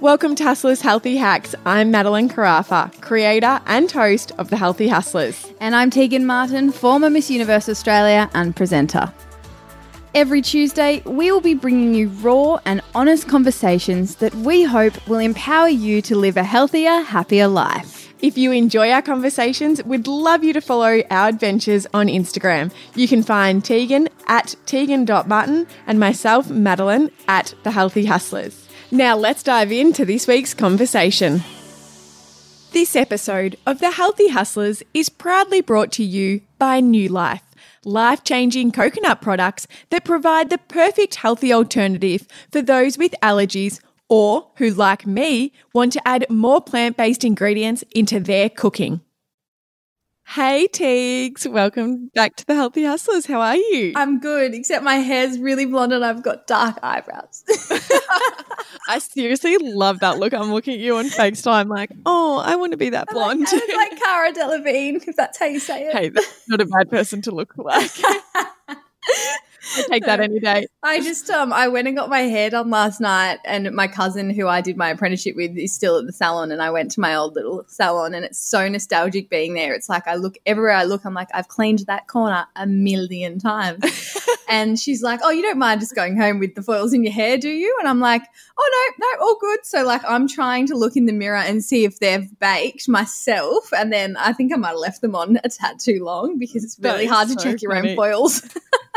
Welcome to Hustlers Healthy Hacks. I'm Madelyn Carafa, creator and host of The Healthy Hustlers. And I'm Tegan Martin, former Miss Universe Australia and presenter. Every Tuesday, we will be bringing you raw and honest conversations that we hope will empower you to live a healthier, happier life. If you enjoy our conversations, we'd love you to follow our adventures on Instagram. You can find Tegan at tegan.martin and myself, Madelyn, at The Healthy Hustlers. Now let's dive into this week's conversation. This episode of The Healthy Hustlers is proudly brought to you by Niulife, life changing coconut products that provide the perfect healthy alternative for those with allergies or who, like me, want to add more plant based ingredients into their cooking. Hey Teags, welcome back to the Healthy Hustlers. How are you? I'm good, except my hair's really blonde and I've got dark eyebrows. I seriously love that look. I'm looking at you on FaceTime like, oh, I want to be that blonde. I look like Cara Delevingne, if that's how you say it. Hey, that's not a bad person to look like. I take that any day. I just um I went and got my hair done last night and my cousin who I did my apprenticeship with is still at the salon and I went to my old little salon and it's so nostalgic being there. It's like I look everywhere I look, I'm like, I've cleaned that corner a million times. and she's like, Oh, you don't mind just going home with the foils in your hair, do you? And I'm like, Oh no, no, all good. So like I'm trying to look in the mirror and see if they've baked myself. And then I think I might have left them on a tad too long because it's really hard to so check your funny. own foils.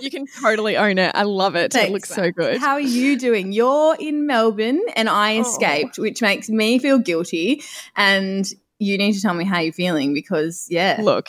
you can totally own it. I love it. Thanks, it looks so good. How are you doing? You're in Melbourne and I oh. escaped, oh. which makes me feel guilty. And you need to tell me how you're feeling because, yeah. Look,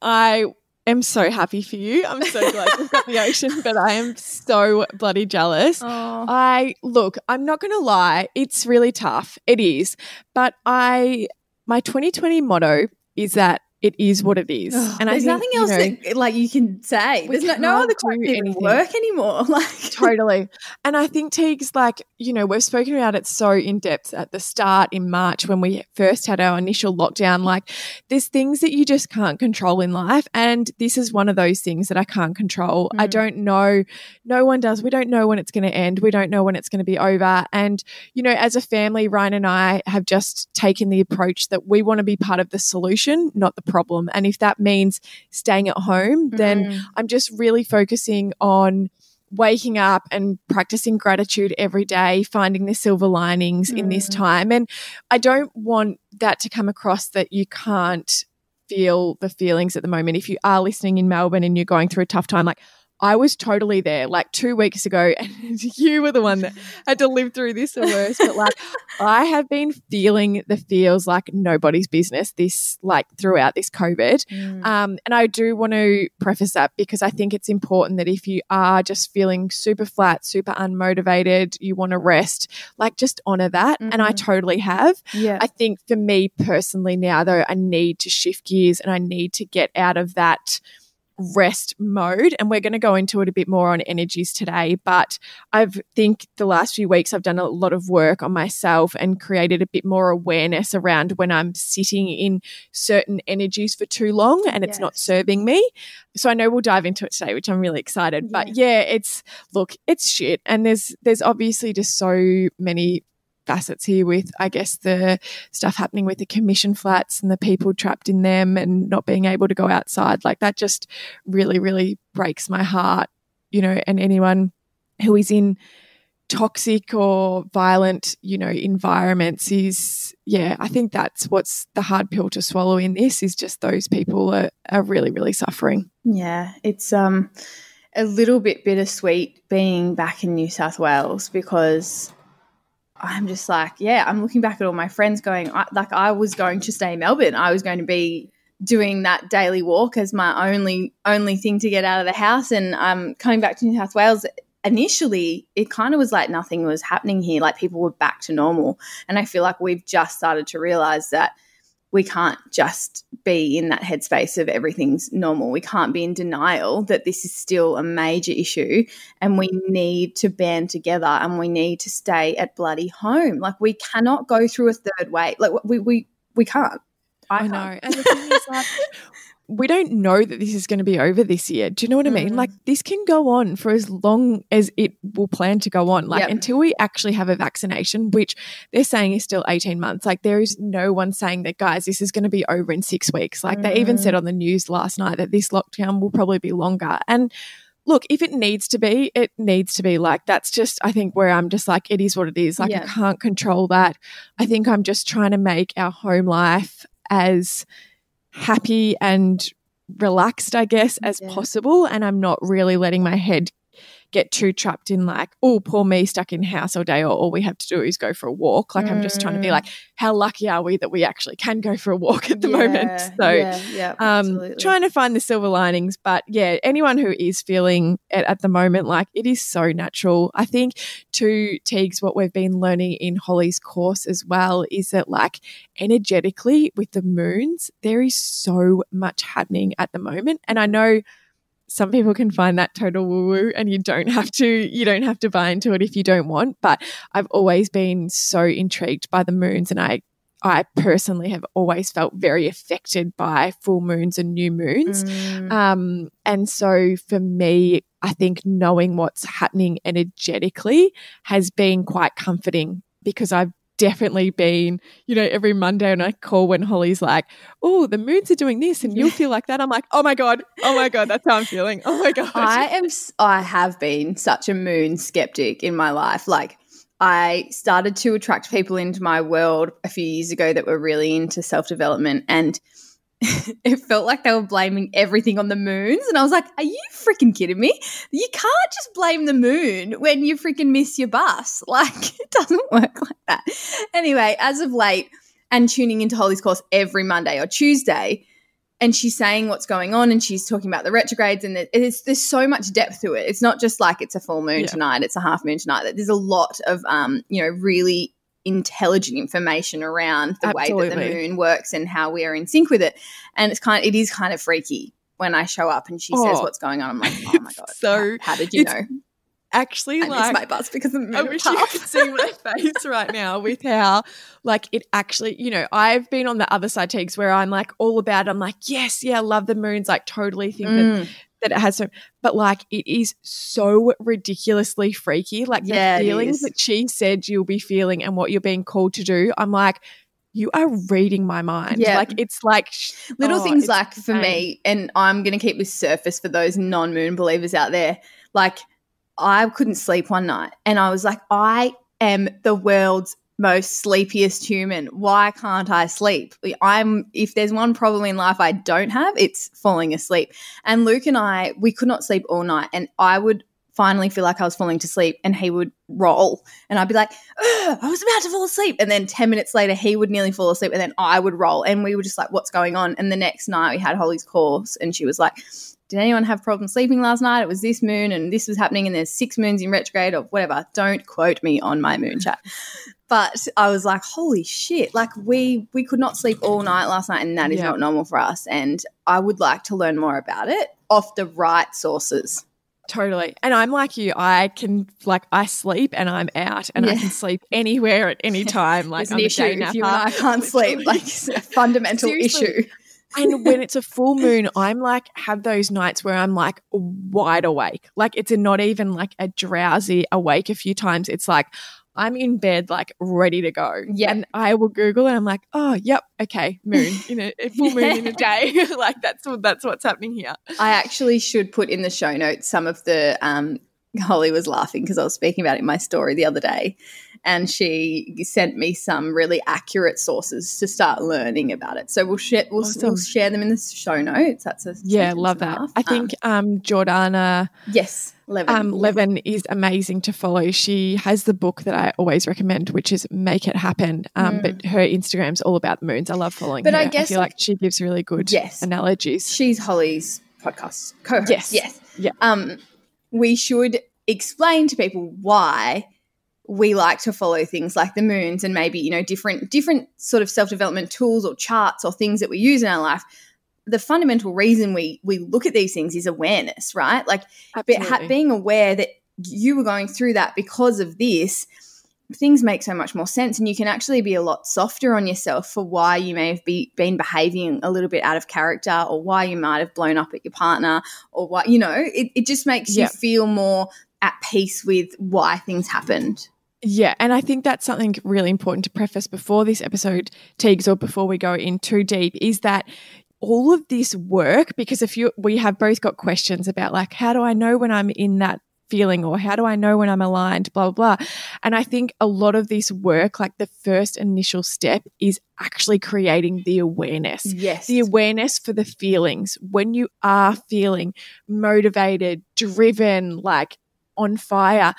I am so happy for you. I'm so glad you've got the ocean, but I am so bloody jealous. Oh. I look, I'm not going to lie, it's really tough. It is. But I, my 2020 motto is that it is what it is. And there's think, nothing else know, that like you can say. There's no, no other even work anymore. Like totally. And I think Teague's like, you know, we've spoken about it so in depth at the start in March when we first had our initial lockdown. Like there's things that you just can't control in life. And this is one of those things that I can't control. Mm. I don't know. No one does. We don't know when it's going to end. We don't know when it's going to be over. And, you know, as a family, Ryan and I have just taken the approach that we want to be part of the solution, not the problem. And if that means staying at home, then mm. I'm just really focusing on waking up and practicing gratitude every day, finding the silver linings mm. in this mm. time. And I don't want that to come across that you can't feel the feelings at the moment. If you are listening in Melbourne and you're going through a tough time, like I was totally there like two weeks ago, and you were the one that had to live through this the worst. But like, I have been feeling the feels like nobody's business this like throughout this COVID. Mm. Um, and I do want to preface that because I think it's important that if you are just feeling super flat, super unmotivated, you want to rest, like just honor that. Mm-hmm. And I mm-hmm. totally have. Yeah. I think for me personally now, though, I need to shift gears and I need to get out of that rest mode and we're going to go into it a bit more on energies today but i think the last few weeks i've done a lot of work on myself and created a bit more awareness around when i'm sitting in certain energies for too long and it's yes. not serving me so i know we'll dive into it today which i'm really excited yeah. but yeah it's look it's shit and there's there's obviously just so many facets here with, I guess, the stuff happening with the commission flats and the people trapped in them and not being able to go outside. Like that just really, really breaks my heart, you know, and anyone who is in toxic or violent, you know, environments is, yeah, I think that's what's the hard pill to swallow in this is just those people are, are really, really suffering. Yeah. It's, um, a little bit bittersweet being back in New South Wales because I'm just like, yeah, I'm looking back at all my friends going, I, like, I was going to stay in Melbourne. I was going to be doing that daily walk as my only only thing to get out of the house. And um, coming back to New South Wales, initially, it kind of was like nothing was happening here. Like people were back to normal. And I feel like we've just started to realize that we can't just be in that headspace of everything's normal. We can't be in denial that this is still a major issue and we need to band together and we need to stay at bloody home. Like we cannot go through a third wave. Like we we we can't. I, I know. And the thing is like we don't know that this is going to be over this year. Do you know what I mean? Mm. Like this can go on for as long as it will plan to go on. Like Yep. until we actually have a vaccination, which they're saying is still 18 months. Like there is no one saying that guys, this is going to be over in 6 weeks. Like they even Mm. said on the news last night that this lockdown will probably be longer. And look, if it needs to be, it needs to be. Like that's just I think where I'm just like it is what it is. Like Yeah. I can't control that. I think I'm just trying to make our home life as happy and relaxed, I guess, as Yeah. possible. And I'm not really letting my head get too trapped in like, oh, poor me stuck in house all day, or all we have to do is go for a walk. Like I'm just trying to be Mm. like, how lucky are we that we actually can go for a walk at the moment? So yeah, yeah, um trying to find the silver linings but yeah anyone who is feeling it at the moment like it is so natural i think to teagues what we've been learning in holly's course as well is that like energetically with the moons there is so much happening at the moment and i know some people can find that total woo woo and you don't have to you don't have to buy into it if you don't want but i've always been so intrigued by the moons and i I personally have always felt very affected by full moons and new moons. Mm. Um, and so for me, I think knowing what's happening energetically has been quite comforting because I've definitely been, you know, every Monday and I call when Holly's like, oh, the moons are doing this and you'll feel like that. I'm like, oh my God, oh my God, that's how I'm feeling. Oh my God. I am. I have been such a moon skeptic in my life. Like, I started to attract people into my world a few years ago that were really into self development, and it felt like they were blaming everything on the moons. And I was like, "Are you freaking kidding me? You can't just blame the moon when you freaking miss your bus. Like, it doesn't work like that." Anyway, as of late, and tuning into Holly's course every Monday or Tuesday and she's saying what's going on and she's talking about the retrogrades and there- it's, there's so much depth to it it's not just like it's a full moon Yeah. tonight it's a half moon tonight there's a lot of um, you know really intelligent information around the way that the moon works and how we are in sync with it. And it's kind of, it is kind of freaky when I show up and she says Oh. what's going on. I'm like oh my god so- how, how did you know? Actually, I like, my bus because of the I wish you could see my face right now with how, like, it actually, you know, I've been on the other side, Teagues, where I'm like all about, I'm like, yes, yeah, love the moons, like, totally think Mm, that it has so, but like, it is so ridiculously freaky. Like, Yeah, the feelings that she said you'll be feeling and what you're being called to do, I'm like, you are reading my mind. Yeah. Like, it's like sh- little oh, things like for me and i'm going to keep this surface for those non-moon believers out there like i couldn't sleep one night and i was like i am the world's most sleepiest human. Why can't i sleep? I'm if there's one problem in life i don't have it's falling asleep. And luke and i we could not sleep all night and i would finally feel like i was falling to sleep and he would roll. And i'd be like i was about to fall asleep. And then 10 minutes later he would nearly fall asleep and then i would roll and we were just like what's going on? And the next night we had holly's course and she was like did anyone have problems sleeping last night? It was this moon and this was happening and there's six moons in retrograde or whatever. Don't quote me on my moon chat but i was like holy shit like we we could not sleep all night last night and that is Yeah. not normal for us and i would like to learn more about it off the right sources Totally. And I'm like you. I can like I sleep and I'm out and I can sleep anywhere at any time. Like an I'm a issue if you and i can't sleep like it's a fundamental Seriously. issue and when it's a full moon, I'm like have those nights where I'm like wide awake. Like it's a, not even like a drowsy awake a few times. It's like I'm in bed like ready to go. Yeah. And I will Google and I'm like, oh yep, okay, moon in a, a full moon in a day. like that's what that's what's happening here. I actually should put in the show notes some of the. Um, Holly was laughing because I was speaking about it in my story the other day, and she sent me some really accurate sources to start learning about it. So we'll share we'll, we'll share them in the show notes. That's a Yeah, love that. I think um, Jordana Um, yes, Levin. Um, Levin is amazing to follow. She has the book that I always recommend, which is Make It Happen. Um, Mm. But her Instagram's all about the moons. I love following But her. I guess, feel like- like, she gives really good Yes. analogies. She's Holly's podcast co-host. Yes. yes. Yeah. Um, we should explain to people why we like to follow things like the moons and maybe you know different different sort of self-development tools or charts or things that we use in our life. The fundamental reason we we look at these things is awareness right? Like be, ha, Absolutely. being aware that you were going through that because of this things make so much more sense and you can actually be a lot softer on yourself for why you may have be, been behaving a little bit out of character or why you might have blown up at your partner or what you know it, it just makes you feel more at peace with why things happened yeah, and I think that's something really important to preface before this episode, Teagues, or before we go in too deep, is that all of this work, because if you we have both got questions about like how do I know when I'm in that feeling or how do I know when I'm aligned, blah, blah, blah. And I think a lot of this work, like the first initial step is actually creating the awareness. Yes. The awareness for the feelings. When you are feeling motivated, driven, like on fire,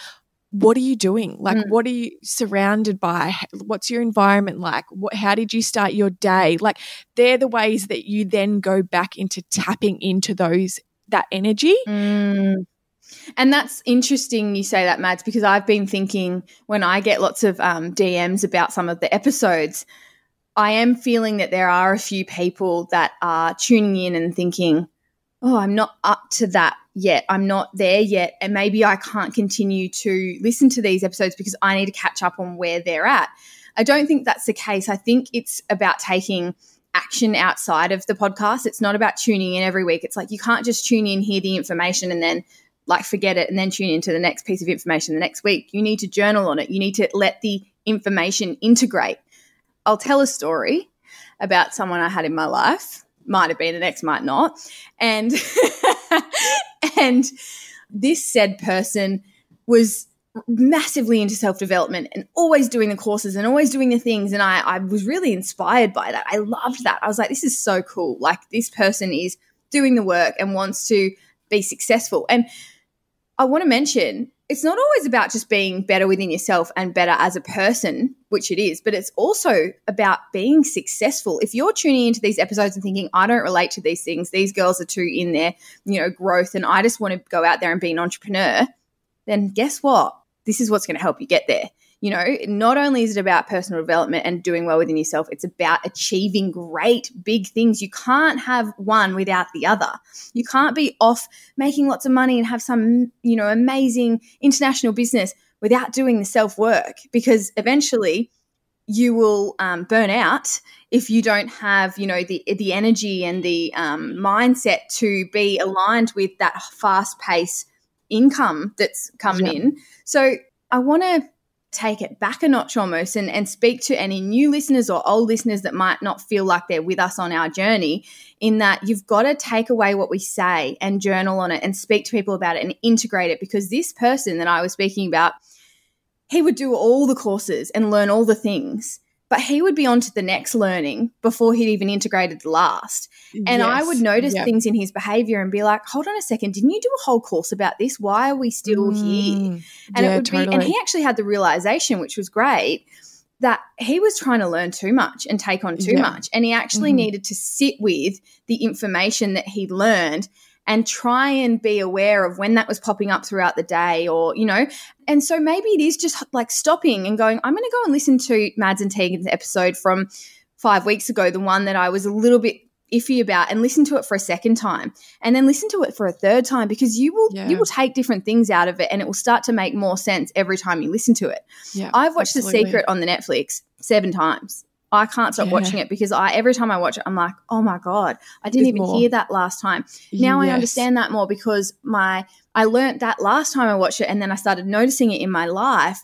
what are you doing? Like, mm. what are you surrounded by? What's your environment like? What, how did you start your day? Like, they're the ways that you then go back into tapping into those, that energy. Mm. And that's interesting you say that, Mads, because I've been thinking when I get lots of um, DMs about some of the episodes, I am feeling that there are a few people that are tuning in and thinking, oh, I'm not up to that yet. I'm not there yet. And maybe I can't continue to listen to these episodes because I need to catch up on where they're at. I don't think that's the case. I think it's about taking action outside of the podcast. It's not about tuning in every week. It's like you can't just tune in, hear the information, and then like forget it and then tune into the next piece of information the next week. You need to journal on it. You need to let the information integrate. I'll tell a story about someone I had in my life. Might have been an ex, might not. And and this said person was massively into self development and always doing the courses and always doing the things. And I, I was really inspired by that. I loved that. I was like, this is so cool. Like, this person is doing the work and wants to be successful. And I want to mention it's not always about just being better within yourself and better as a person, which it is, but it's also about being successful. If you're tuning into these episodes and thinking, I don't relate to these things, these girls are too in their, you know, growth, and I just want to go out there and be an entrepreneur, then guess what? This is what's going to help you get there you know, not only is it about personal development and doing well within yourself, it's about achieving great big things. You can't have one without the other. You can't be off making lots of money and have some, you know, amazing international business without doing the self work because eventually you will um, burn out if you don't have, you know, the the energy and the um, mindset to be aligned with that fast pace income that's coming in. So I want to take it back a notch almost and, and speak to any new listeners or old listeners that might not feel like they're with us on our journey in that you've got to take away what we say and journal on it and speak to people about it and integrate it because this person that I was speaking about, he would do all the courses and learn all the things but he would be on to the next learning before he'd even integrated the last. And yes. I would notice yep. things in his behavior and be like, hold on a second, didn't you do a whole course about this? Why are we still mm, here? And yeah, it would totally. be, and he actually had the realization, which was great, that he was trying to learn too much and take on too yeah. much. And he actually mm-hmm. needed to sit with the information that he learned and try and be aware of when that was popping up throughout the day or, you know, and so maybe it is just like stopping and going, I'm going to go and listen to Mads and Tegan's episode from five weeks ago, the one that I was a little bit iffy about and listen to it for a second time and then listen to it for a third time because you will yeah. you will take different things out of it and it will start to make more sense every time you listen to it. Yeah, I've watched absolutely. The Secret on the Netflix seven times I can't stop yeah. watching it because I every time I watch it, I'm like, oh my god, I didn't There's even more. hear that last time. Now yes. I understand that more because my I learned that last time I watched it, and then I started noticing it in my life,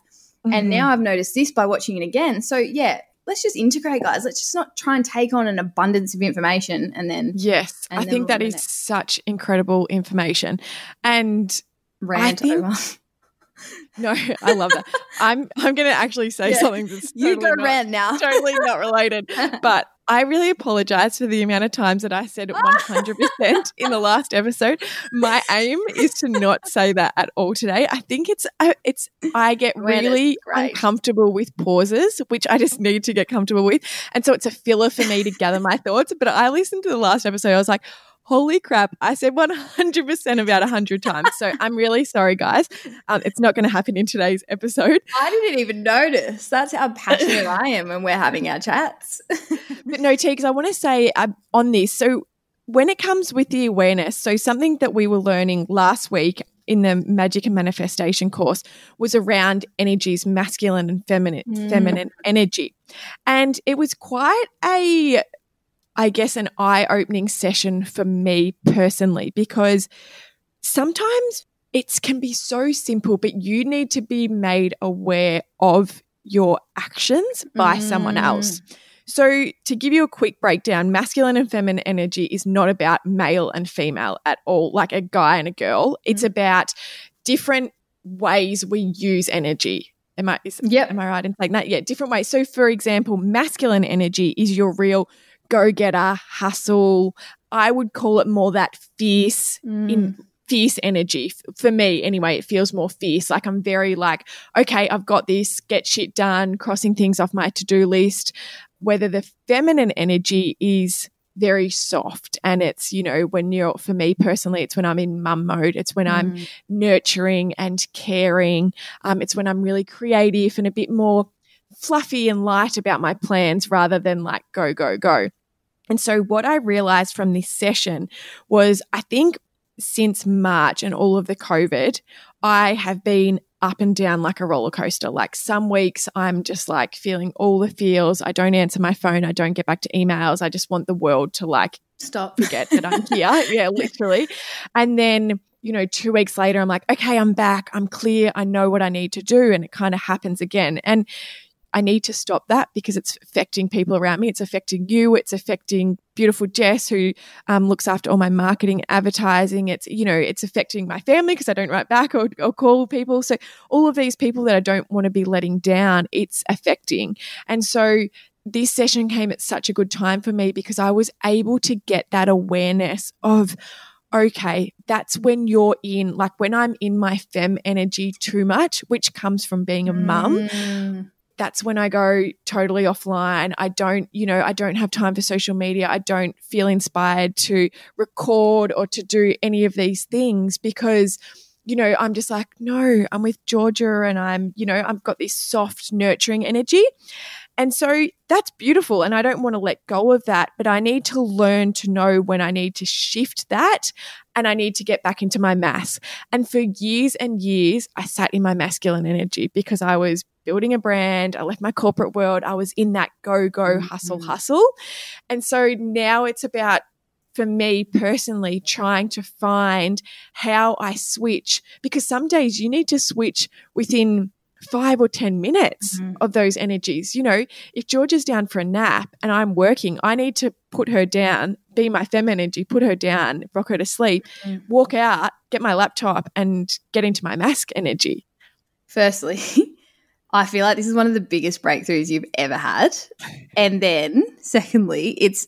mm-hmm. and now I've noticed this by watching it again. So yeah, let's just integrate, guys. Let's just not try and take on an abundance of information and then yes, and I then think we'll that is it. such incredible information, and rant I think, over. No, I love that. I'm I'm going to actually say yeah. something that's totally you go not, rant now. totally not related. But I really apologize for the amount of times that I said 100% in the last episode. My aim is to not say that at all today. I think it's uh, it's I get really uncomfortable with pauses, which I just need to get comfortable with. And so it's a filler for me to gather my thoughts, but I listened to the last episode I was like, holy crap, I said 100% about 100 times. So I'm really sorry, guys. Um, it's not going to happen in today's episode. I didn't even notice. That's how passionate I am when we're having our chats. but no, T, because I want to say uh, on this. So when it comes with the awareness, so something that we were learning last week in the magic and manifestation course was around energies, masculine and feminine, mm. feminine energy. And it was quite a, I guess, an eye opening session for me personally, because sometimes it can be so simple, but you need to be made aware of your actions by mm. someone else. So, to give you a quick breakdown, masculine and feminine energy is not about male and female at all, like a guy and a girl. It's mm. about different ways we use energy. Am I, is, yep. am I right in saying that? Yeah, different ways. So, for example, masculine energy is your real go getter, hustle. I would call it more that fierce mm. in fierce energy for me anyway it feels more fierce like i'm very like okay i've got this get shit done crossing things off my to-do list whether the feminine energy is very soft and it's you know when you're for me personally it's when i'm in mum mode it's when mm. i'm nurturing and caring um, it's when i'm really creative and a bit more fluffy and light about my plans rather than like go go go and so what i realized from this session was i think since march and all of the covid i have been up and down like a roller coaster. Like some weeks I'm just like feeling all the feels. I don't answer my phone. I don't get back to emails. I just want the world to like stop, forget that I'm here. yeah, literally. And then, you know, two weeks later, I'm like, okay, I'm back. I'm clear. I know what I need to do. And it kind of happens again. And I need to stop that because it's affecting people around me. It's affecting you. It's affecting beautiful Jess who um, looks after all my marketing, advertising. It's, you know, it's affecting my family because I don't write back or, or call people. So all of these people that I don't want to be letting down, it's affecting. And so this session came at such a good time for me because I was able to get that awareness of, okay, that's when you're in, like when I'm in my fem energy too much, which comes from being a mum. That's when I go totally offline. I don't, you know, I don't have time for social media. I don't feel inspired to record or to do any of these things because, you know, I'm just like, no, I'm with Georgia and I'm, you know, I've got this soft, nurturing energy. And so that's beautiful. And I don't want to let go of that, but I need to learn to know when I need to shift that and I need to get back into my mass. And for years and years, I sat in my masculine energy because I was building a brand. I left my corporate world. I was in that go, go, mm-hmm. hustle, hustle. And so now it's about for me personally trying to find how I switch because some days you need to switch within five or 10 minutes mm-hmm. of those energies. You know, if George is down for a nap and I'm working, I need to put her down, be my fem energy, put her down, rock her to sleep, mm-hmm. walk out, get my laptop and get into my mask energy. Firstly, I feel like this is one of the biggest breakthroughs you've ever had. And then, secondly, it's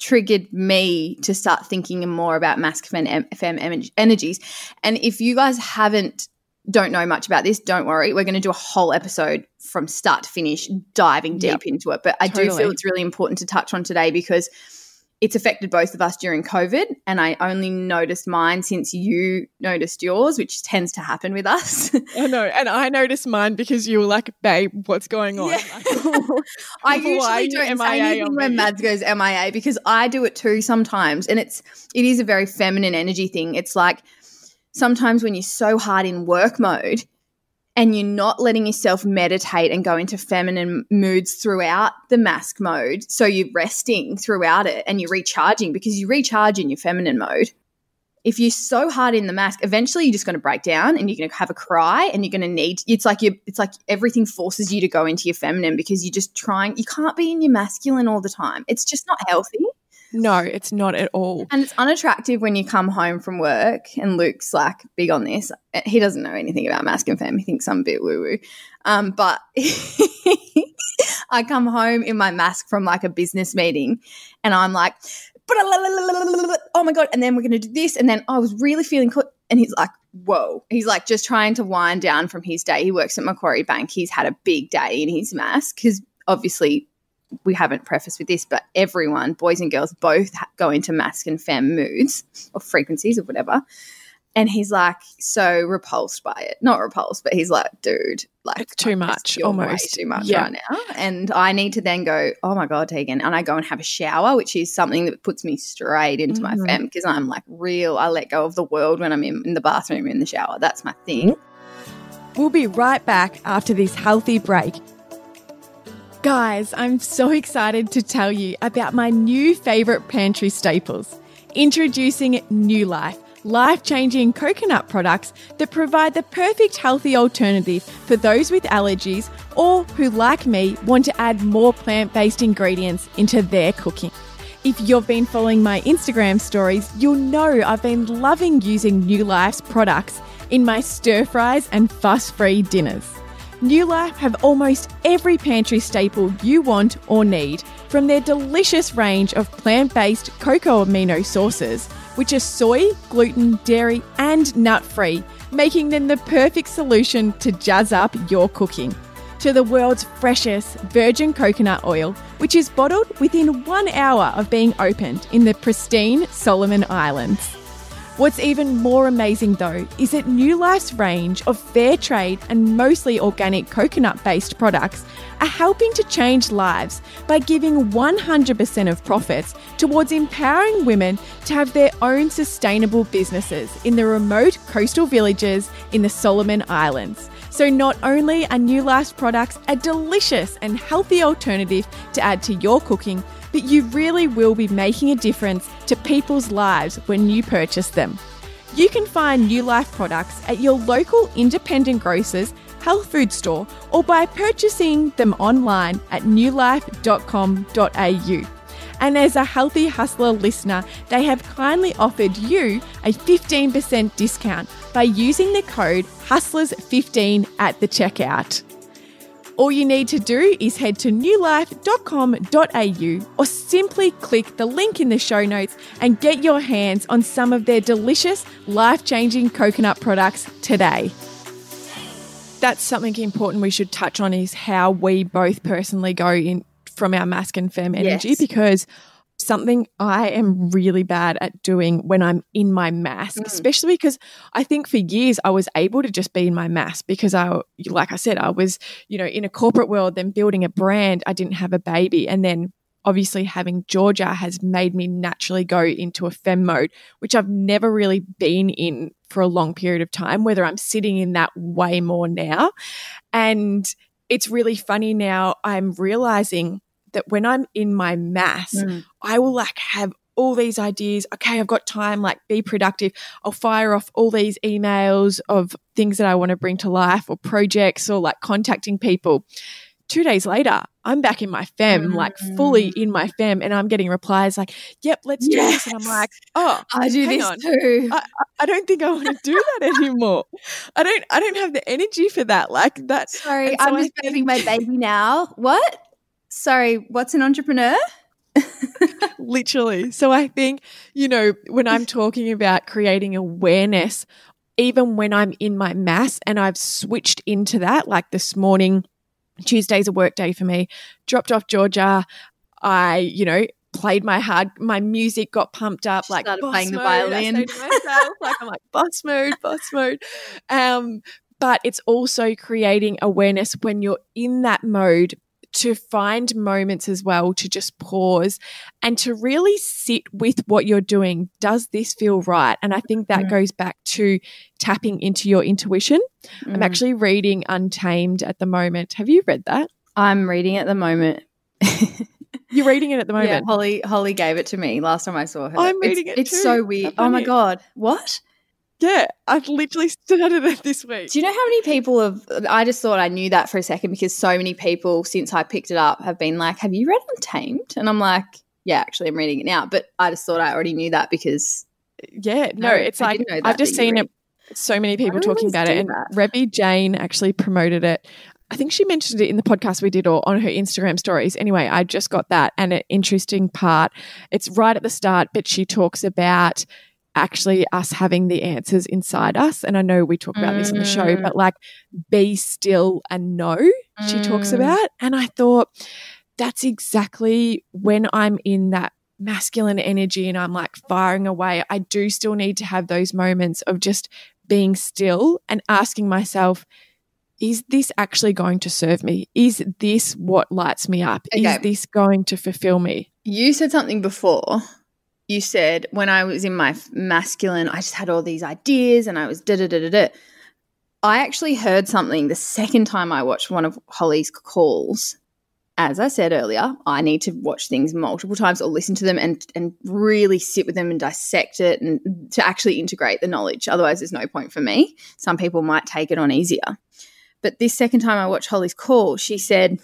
triggered me to start thinking more about masculine fem energies. And if you guys haven't don't know much about this, don't worry. We're going to do a whole episode from start to finish, diving deep yep. into it. But I totally. do feel it's really important to touch on today because it's affected both of us during COVID. And I only noticed mine since you noticed yours, which tends to happen with us. I know. And I noticed mine because you were like, babe, what's going on? Yeah. I usually don't say anything when Mads goes MIA because I do it too sometimes. And it's it is a very feminine energy thing. It's like sometimes when you're so hard in work mode and you're not letting yourself meditate and go into feminine moods throughout the mask mode. So you're resting throughout it and you're recharging because you recharge in your feminine mode. If you're so hard in the mask, eventually you're just going to break down and you're going to have a cry and you're going to need it's like you it's like everything forces you to go into your feminine because you're just trying you can't be in your masculine all the time. It's just not healthy. No, it's not at all. And it's unattractive when you come home from work, and Luke's like big on this. He doesn't know anything about mask and femme. He thinks I'm a bit woo woo. Um, but I come home in my mask from like a business meeting, and I'm like, oh my God. And then we're going to do this. And then I was really feeling, and he's like, whoa. He's like just trying to wind down from his day. He works at Macquarie Bank. He's had a big day in his mask because obviously we haven't prefaced with this, but everyone, boys and girls, both go into mask and femme moods or frequencies or whatever. And he's like so repulsed by it. Not repulsed, but he's like, dude, like It's too like, much, almost. too much Yeah. right now. And I need to then go, oh my God, Tegan. And I go and have a shower, which is something that puts me straight into my Mhm. fem because I'm like real. I let go of the world when I'm in, in the bathroom in the shower. That's my thing. We'll be right back after this healthy break. Guys, I'm so excited to tell you about my new favourite pantry staples. Introducing Niulife, life changing coconut products that provide the perfect healthy alternative for those with allergies or who, like me, want to add more plant based ingredients into their cooking. If you've been following my Instagram stories, you'll know I've been loving using Niulife's products in my stir fries and fuss free dinners. Niulife have almost every pantry staple you want or need, from their delicious range of plant based cocoa amino sources, which are soy, gluten, dairy, and nut free, making them the perfect solution to jazz up your cooking to the world's freshest virgin coconut oil, which is bottled within one hour of being opened in the pristine Solomon Islands. What's even more amazing though is that Niulife's range of fair trade and mostly organic coconut based products are helping to change lives by giving 100% of profits towards empowering women to have their own sustainable businesses in the remote coastal villages in the Solomon Islands. So, not only are Niulife's products a delicious and healthy alternative to add to your cooking, but you really will be making a difference to people's lives when you purchase them. You can find Niulife products at your local independent grocers, health food store, or by purchasing them online at niulife.com.au. And as a Healthy Hustler listener, they have kindly offered you a 15% discount by using the code HUSTLERS15 at the checkout. All you need to do is head to niulife.com.au or simply click the link in the show notes and get your hands on some of their delicious, life changing coconut products today. That's something important we should touch on is how we both personally go in from our mask and fem energy Yes. because something I am really bad at doing when I'm in my mask, Mm. especially because I think for years I was able to just be in my mask because I, like I said, I was, you know, in a corporate world, then building a brand. I didn't have a baby. And then obviously having Georgia has made me naturally go into a fem mode, which I've never really been in for a long period of time, whether I'm sitting in that way more now. And it's really funny now, I'm realizing that when I'm in my mass, Mm. I will like have all these ideas. Okay, I've got time, like be productive. I'll fire off all these emails of things that I want to bring to life or projects or like contacting people. Two days later, I'm back in my fem, like fully mm. in my fem, and I'm getting replies like, yep, let's do this. And I'm like, oh, I do this on. too. I don't think I want to do that anymore. I don't I don't have the energy for that. Like that Sorry, so I'm just having my baby now. What? Sorry, what's an entrepreneur? literally. So I think, you know, when I'm talking about creating awareness, even when I'm in my mass and I've switched into that, like this morning, Tuesday's a work day for me, dropped off Georgia. I, you know, played my hard, my music got pumped up, like Started playing the mode. I violin. myself, like I'm like boss mode, boss mode. Um, but it's also creating awareness when you're in that mode to find moments as well to just pause and to really sit with what you're doing. Does this feel right? And I think that Mm. goes back to tapping into your intuition. I'm Mm. actually reading Untamed at the moment. Have you read that? I'm reading at the moment. You're reading it at the Yeah, moment. Holly Holly gave it to me last time I saw her. I'm It's- reading it It's too. so weird. How Oh my god. What? Yeah, I've literally started it this week. Do you know how many people have I just thought I knew that for a second because so many people since I picked it up have been like, Have you read Untamed? And I'm like, Yeah, actually I'm reading it now. But I just thought I already knew that because Yeah, no, No, it's like I've just seen read. it. So many people talking about it, and. Rebby Jane actually promoted it. I think she mentioned it in the podcast we did or on her Instagram stories. Anyway, I just got that, and an interesting part. It's right at the start, but she talks about actually us having the answers inside us. And I know we talk about this on the show, Mm. but like be still and know. She talks Mm. about, and I thought that's exactly when I'm in that masculine energy and I'm like firing away, I do still need to have those moments of just being still and asking myself, is this actually going to serve me? Is this what lights me up? Okay. Is this going to fulfill me? You said something before. You said when I was in my masculine, I just had all these ideas and I was da da da da da. I actually heard something the second time I watched one of Holly's calls as I said earlier, I need to watch things multiple times or listen to them and and really sit with them and dissect it and to actually integrate the knowledge. Otherwise, there's no point for me. Some people might take it on easier. But this second time I watched Holly's call, she said,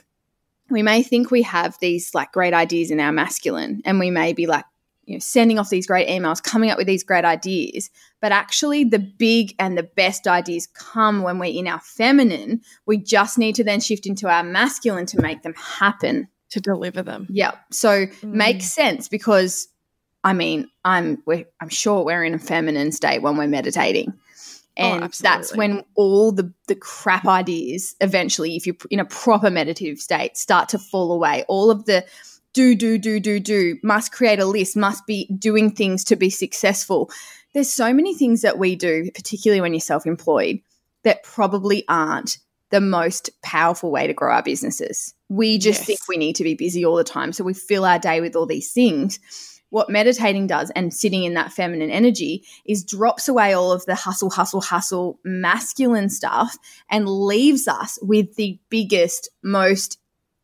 we may think we have these like great ideas in our masculine and we may be like you know, sending off these great emails, coming up with these great ideas. But actually, the big and the best ideas come when we're in our feminine. We just need to then shift into our masculine to make them happen. To deliver them. Yeah. So mm. makes sense because, I mean, I'm I'm sure we're in a feminine state when we're meditating. Oh, and oh, that's when all the, the crap ideas eventually, if you're in a proper meditative state, start to fall away. All of the do, do, do, do, do, must create a list, must be doing things to be successful. There's so many things that we do, particularly when you're self employed, that probably aren't the most powerful way to grow our businesses. We just yes. think we need to be busy all the time. So we fill our day with all these things. What meditating does and sitting in that feminine energy is drops away all of the hustle, hustle, hustle, masculine stuff and leaves us with the biggest, most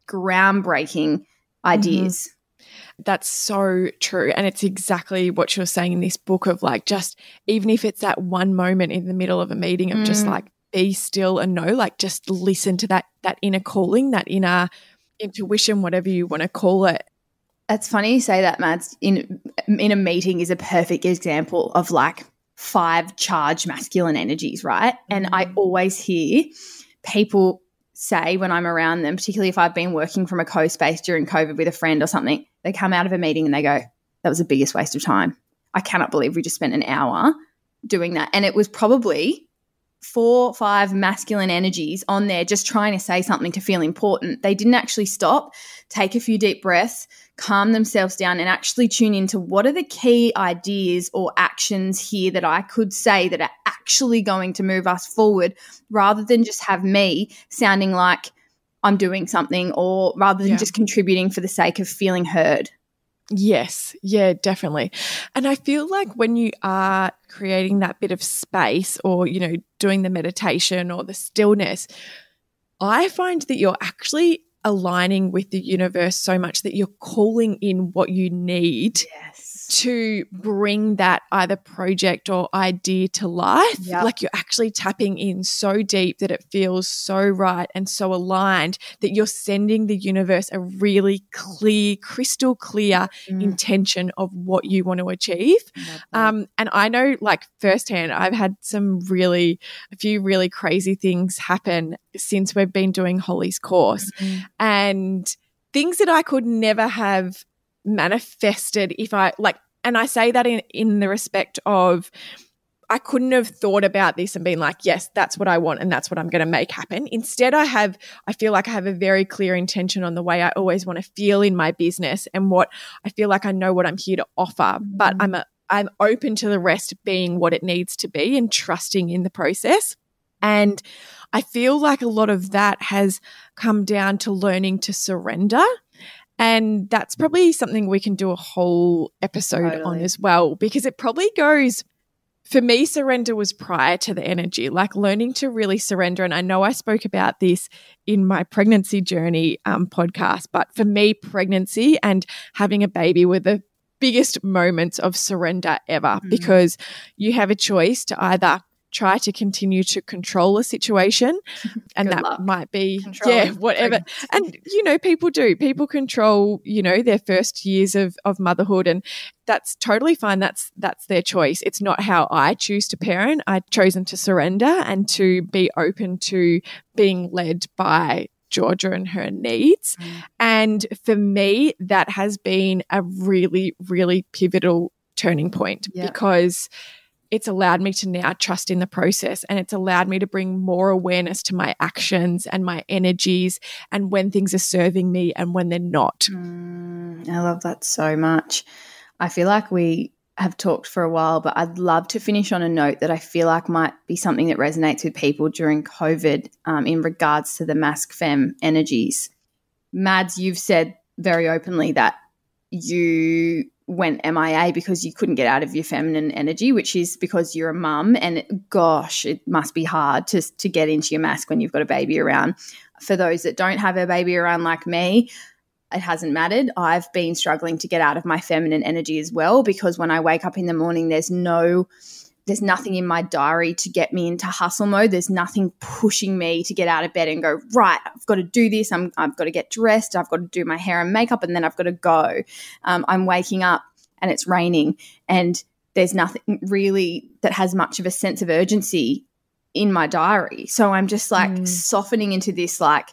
groundbreaking ideas. Mm-hmm. That's so true. And it's exactly what you're saying in this book of like, just even if it's that one moment in the middle of a meeting of mm. just like, be still and know, like, just listen to that, that inner calling, that inner intuition, whatever you want to call it. That's funny you say that, Mads. In in a meeting is a perfect example of like five charged masculine energies, right? Mm-hmm. And I mm. always hear people say when I'm around them, particularly if I've been working from a co space during COVID with a friend or something, they come out of a meeting and they go, That was the biggest waste of time. I cannot believe we just spent an hour doing that. And it was probably four, five masculine energies on there just trying to say something to feel important. They didn't actually stop, take a few deep breaths, calm themselves down, and actually tune into what are the key ideas or actions here that I could say that are actually going to move us forward rather than just have me sounding like I'm doing something or rather than yeah. just contributing for the sake of feeling heard. Yes, yeah, definitely. And I feel like when you are creating that bit of space or, you know, doing the meditation or the stillness, I find that you're actually aligning with the universe so much that you're calling in what you need. Yes to bring that either project or idea to life. Yep. Like you're actually tapping in so deep that it feels so right and so aligned that you're sending the universe a really clear, crystal clear mm. intention of what you want to achieve. Um, and I know, like, firsthand, I've had some really, a few really crazy things happen since we've been doing Holly's course. Mm-hmm. And things that I could never have manifested if I like, and I say that in, in the respect of, I couldn't have thought about this and been like, yes, that's what I want and that's what I'm going to make happen. Instead, I have, I feel like I have a very clear intention on the way I always want to feel in my business and what I feel like I know what I'm here to offer, but mm-hmm. I'm a, I'm open to the rest being what it needs to be and trusting in the process. And I feel like a lot of that has come down to learning to surrender and that's probably something we can do a whole episode totally. on as well, because it probably goes for me, surrender was prior to the energy, like learning to really surrender. And I know I spoke about this in my pregnancy journey um, podcast, but for me, pregnancy and having a baby were the biggest moments of surrender ever mm-hmm. because you have a choice to either try to continue to control a situation and Good that luck. might be yeah whatever. And you know people do. People control you know their first years of of motherhood and that's totally fine. That's that's their choice. It's not how i choose to parent. I've chosen to surrender and to be open to being led by Georgia and her needs. Mm. And for me, that has been a really, really pivotal turning point because it's allowed me to now trust in the process and it's allowed me to bring more awareness to my actions and my energies and when things are serving me and when they're not. Mm, I love that so much. I feel like we have talked for a while, but I'd love to finish on a note that I feel like might be something that resonates with people during COVID um, in regards to the mask fem energies. Mads, you've said very openly that you went MIA because you couldn't get out of your feminine energy, which is because you're a mum. And gosh, it must be hard to, to get into your mask when you've got a baby around. For those that don't have a baby around like me, it hasn't mattered. I've been struggling to get out of my feminine energy as well because when I wake up in the morning, there's no there's nothing in my diary to get me into hustle mode. There's nothing pushing me to get out of bed and go, right, I've got to do this. I'm, I've got to get dressed. I've got to do my hair and makeup, and then I've got to go. Um, I'm waking up and it's raining, and there's nothing really that has much of a sense of urgency in my diary. So I'm just like mm. softening into this like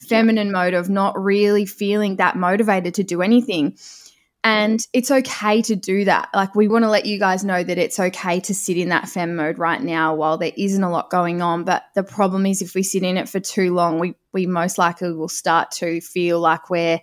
feminine mode of not really feeling that motivated to do anything. And it's okay to do that. Like, we want to let you guys know that it's okay to sit in that fem mode right now while there isn't a lot going on. But the problem is, if we sit in it for too long, we, we most likely will start to feel like we're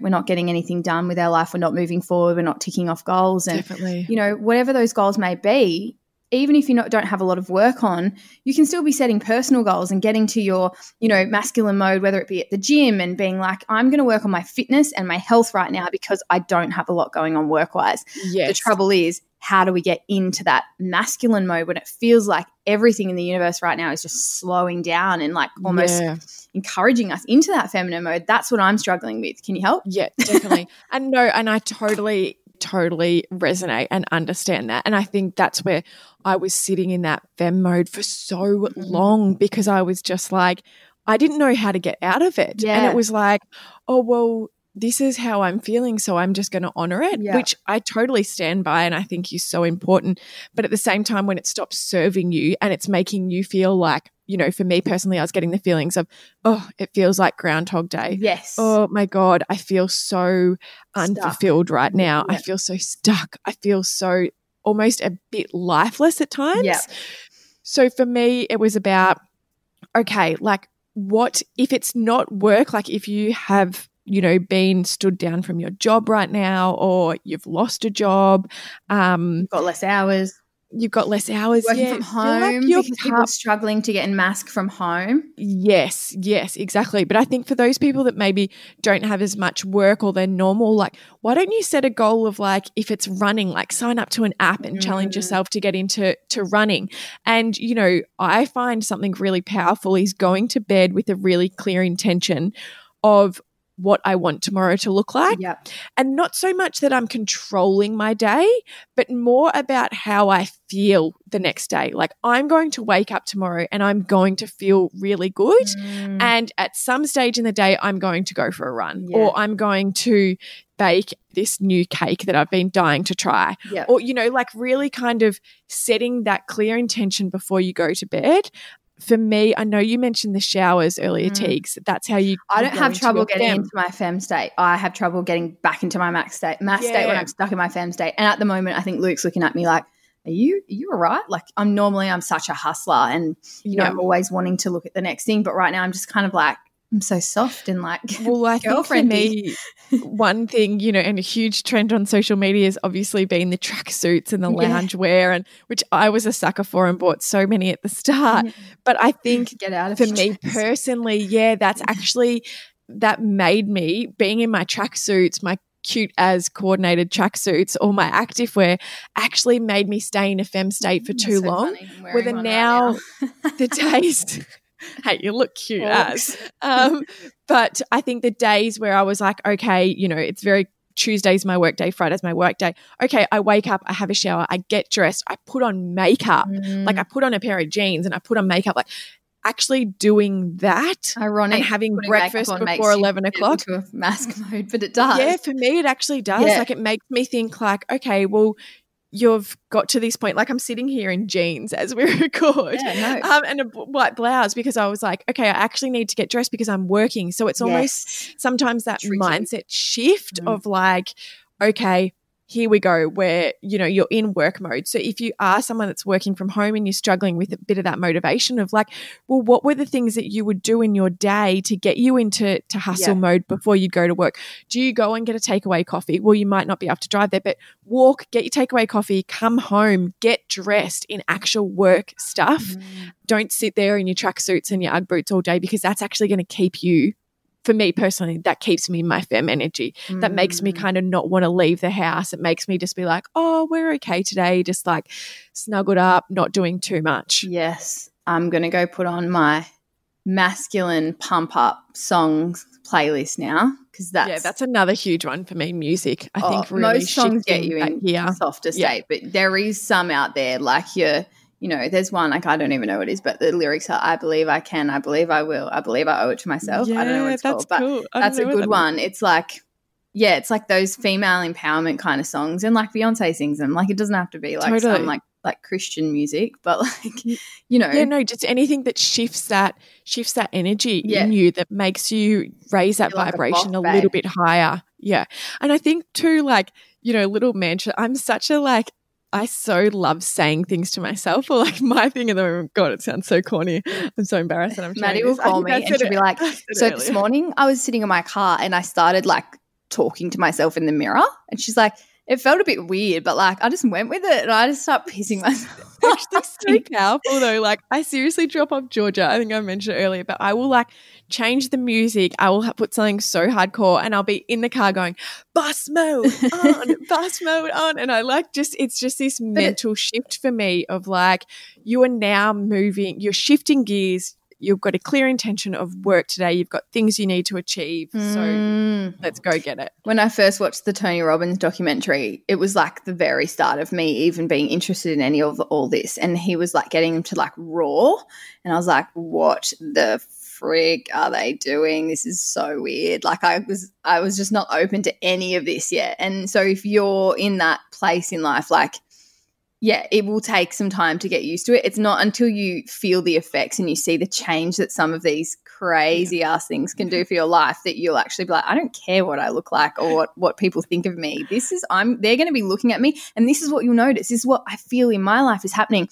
we're not getting anything done with our life. We're not moving forward. We're not ticking off goals. And, Definitely. you know, whatever those goals may be, even if you not, don't have a lot of work on, you can still be setting personal goals and getting to your, you know, masculine mode, whether it be at the gym and being like, I'm going to work on my fitness and my health right now because I don't have a lot going on work wise. Yes. The trouble is, how do we get into that masculine mode when it feels like everything in the universe right now is just slowing down and like almost yeah. encouraging us into that feminine mode? That's what I'm struggling with. Can you help? Yeah, definitely. and no, and I totally totally resonate and understand that. And I think that's where I was sitting in that fem mode for so mm-hmm. long because I was just like, I didn't know how to get out of it. Yeah. And it was like, oh, well, this is how I'm feeling. So I'm just going to honor it, yeah. which I totally stand by and I think is so important. But at the same time, when it stops serving you and it's making you feel like, you know, for me personally, I was getting the feelings of, oh, it feels like Groundhog Day. Yes. Oh my God, I feel so unfulfilled stuck. right now. Yeah. I feel so stuck. I feel so almost a bit lifeless at times. Yeah. So for me, it was about, okay, like what if it's not work, like if you have you know, been stood down from your job right now, or you've lost a job, um, got less hours, you've got less hours working yeah, from home like people struggling to get in mask from home. Yes, yes, exactly. But I think for those people that maybe don't have as much work or they're normal, like why don't you set a goal of like if it's running, like sign up to an app and mm. challenge yourself to get into to running. And you know, I find something really powerful is going to bed with a really clear intention of what I want tomorrow to look like. Yep. And not so much that I'm controlling my day, but more about how I feel the next day. Like I'm going to wake up tomorrow and I'm going to feel really good. Mm. And at some stage in the day, I'm going to go for a run yeah. or I'm going to bake this new cake that I've been dying to try. Yep. Or, you know, like really kind of setting that clear intention before you go to bed for me, I know you mentioned the showers earlier, mm. Teagues. That's how you. I don't have trouble getting fem. into my fem state. I have trouble getting back into my masc state, masc yeah. state when I'm stuck in my fem state. And at the moment, I think Luke's looking at me like, "Are you, are you all right?" Like I'm normally I'm such a hustler, and you know I'm always wanting to look at the next thing. But right now, I'm just kind of like, I'm so soft and like well, I think for me, one thing you know, and a huge trend on social media has obviously been the track suits and the lounge yeah. wear, and which I was a sucker for and bought so many at the start. Mm-hmm. But I think get out of for me personally, yeah, that's actually that made me being in my track suits, my cute as coordinated tracksuits or my active wear actually made me stay in a fem state for too so long. Whether now, right now. the taste hey, you look cute as. Um, but I think the days where I was like, okay, you know, it's very Tuesday's my work day, Friday's my work day. Okay, I wake up, I have a shower, I get dressed, I put on makeup, mm. like I put on a pair of jeans and I put on makeup, like actually doing that Ironic, and having breakfast before 11 o'clock to a masc mode but it does yeah for me it actually does yeah. like it makes me think like okay well you've got to this point like i'm sitting here in jeans as we record yeah, no. um, and a white blouse because i was like okay i actually need to get dressed because i'm working so it's almost yes. sometimes that Tricky. mindset shift mm. of like okay here we go where you know you're in work mode. So if you are someone that's working from home and you're struggling with a bit of that motivation of like well what were the things that you would do in your day to get you into to hustle Yeah. mode before you go to work? Do you go and get a takeaway coffee? Well you might not be able to drive there but walk get your takeaway coffee come home get dressed in actual work stuff. Mm. Don't sit there in your tracksuits and your UGG boots all day because that's actually going to keep you for me personally, that keeps me in my fem energy. That makes me Mm. kind of not want to leave the house. It makes me just be like, oh, we're okay today, just like snuggled up, not doing too much. Yes, I'm going to go put on my masculine pump up songs playlist now because that's, yeah, that's another huge one for me. Music, I oh, think, really most songs get you in here. softer Yeah. state, but there is some out there like your, you know, there's one like I don't even know what it is, but the lyrics are "I believe I can, I believe I will, I believe I owe it to myself." I don't know what it's called, but cool. Don't that's a good that one. It's like, yeah, it's like those female empowerment kind of songs, and like Beyonce sings them. Like it doesn't have to be like Totally. some like like Christian music, but like you know, Yeah, no, just anything that shifts that shifts that energy Yeah. in you that makes you raise that a vibration boss a, little bit higher. Yeah. And I think too, like, you know, little mantra, I'm such a like I so love saying things to myself or like my thing in the moment. God, it sounds so corny. I'm so embarrassed that I'm Maddie will this. Call me and she'll it- be like, I said it So this morning I was sitting in my car and I started like talking to myself in the mirror, and she's like, it felt a bit weird, but like I just went with it and I just started pissing myself. actually so powerful though. Like I seriously drop off Georgia. I think I mentioned it earlier, but I will like change the music. I will put something so hardcore, and I'll be in the car going boss mode on, boss mode on, and I like just it's just this mental shift for me of like you are now moving, you're shifting gears. You've got a clear intention of work today. You've got things you need to achieve. So Mm. let's go get it. when I first watched the Tony Robbins documentary, it was like the very start of me even being interested in any of all this. And he was like getting them to like raw. And I was like, what the frick are they doing? This is so weird. Like I was I was just not open to any of this yet. And so if you're in that place in life, like yeah, it will take some time to get used to it. It's not until you feel the effects and you see the change that some of these crazy ass things can do for your life that you'll actually be like, I don't care what I look like or what, what people think of me. This is I'm they're gonna be looking at me and this is what you'll notice. This is what I feel in my life is happening.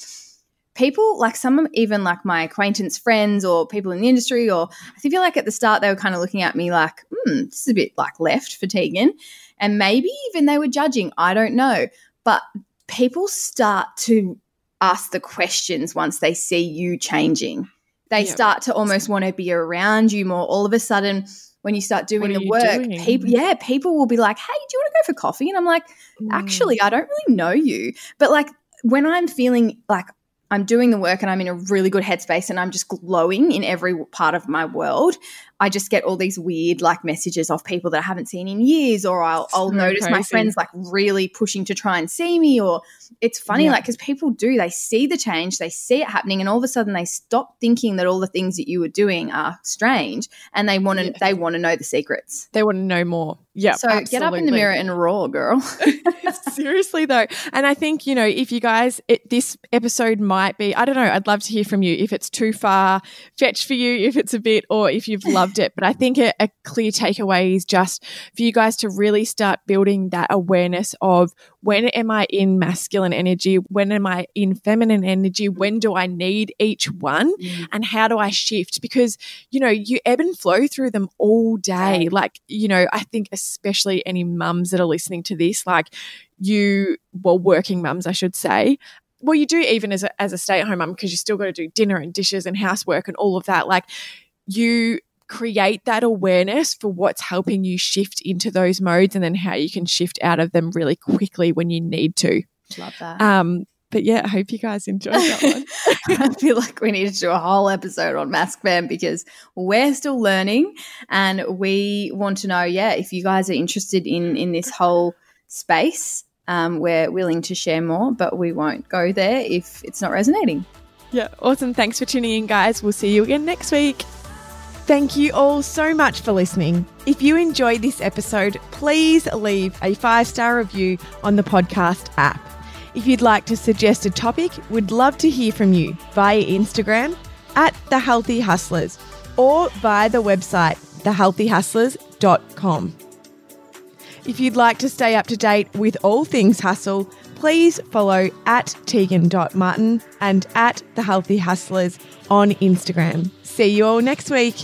People like some of even like my acquaintance friends or people in the industry, or I feel like at the start they were kind of looking at me like, hmm, this is a bit like left for Tegan. And maybe even they were judging. I don't know. But people start to ask the questions once they see you changing. They Yeah. start to almost want to be around you more. All of a sudden, when you start doing the work, doing? people yeah, people will be like, "Hey, do you want to go for coffee?" And I'm like, Mm. actually, I don't really know you. But like when I'm feeling like I'm doing the work and I'm in a really good headspace and I'm just glowing in every part of my world, I just get all these weird like messages of people that I haven't seen in years, or I'll, I'll notice my friends like really pushing to try and see me, or it's funny Yeah. like because people do they see the change, they see it happening, and all of a sudden they stop thinking that all the things that you were doing are strange, and they want to Yeah. they want to know the secrets. they want to know more. Yeah. so get up in the mirror and roar, girl. Seriously though, and I think you know if you guys, it, this episode might be. I don't know. I'd love to hear from you if it's too far fetched for you, if it's a bit, or if you've loved it. But I think a, a clear takeaway is just for you guys to really start building that awareness of when am I in masculine energy, when am I in feminine energy, when do I need each one, mm. and how do I shift? Because you know you ebb and flow through them all day. Like you know, I think especially any mums that are listening to this, like you, well, working mums, I should say. Well, you do even as a, as a stay at home mum because you still got to do dinner and dishes and housework and all of that. Like you create that awareness for what's helping you shift into those modes and then how you can shift out of them really quickly when you need to. Love that. Um, but yeah, I hope you guys enjoyed that one. I feel like we need to do a whole episode on Masc Fem because we're still learning and we want to know, yeah, if you guys are interested in in this whole space, um, we're willing to share more, but we won't go there if it's not resonating. Yeah, awesome. Thanks for tuning in, guys. We'll see you again next week. Thank you all so much for listening. If you enjoyed this episode, please leave a five star review on the podcast app. If you'd like to suggest a topic, we'd love to hear from you via Instagram at The Healthy Hustlers or via the website, thehealthyhustlers.com. If you'd like to stay up to date with all things hustle, please follow at Tegan.Martin and at The Healthy Hustlers on Instagram. See you all next week.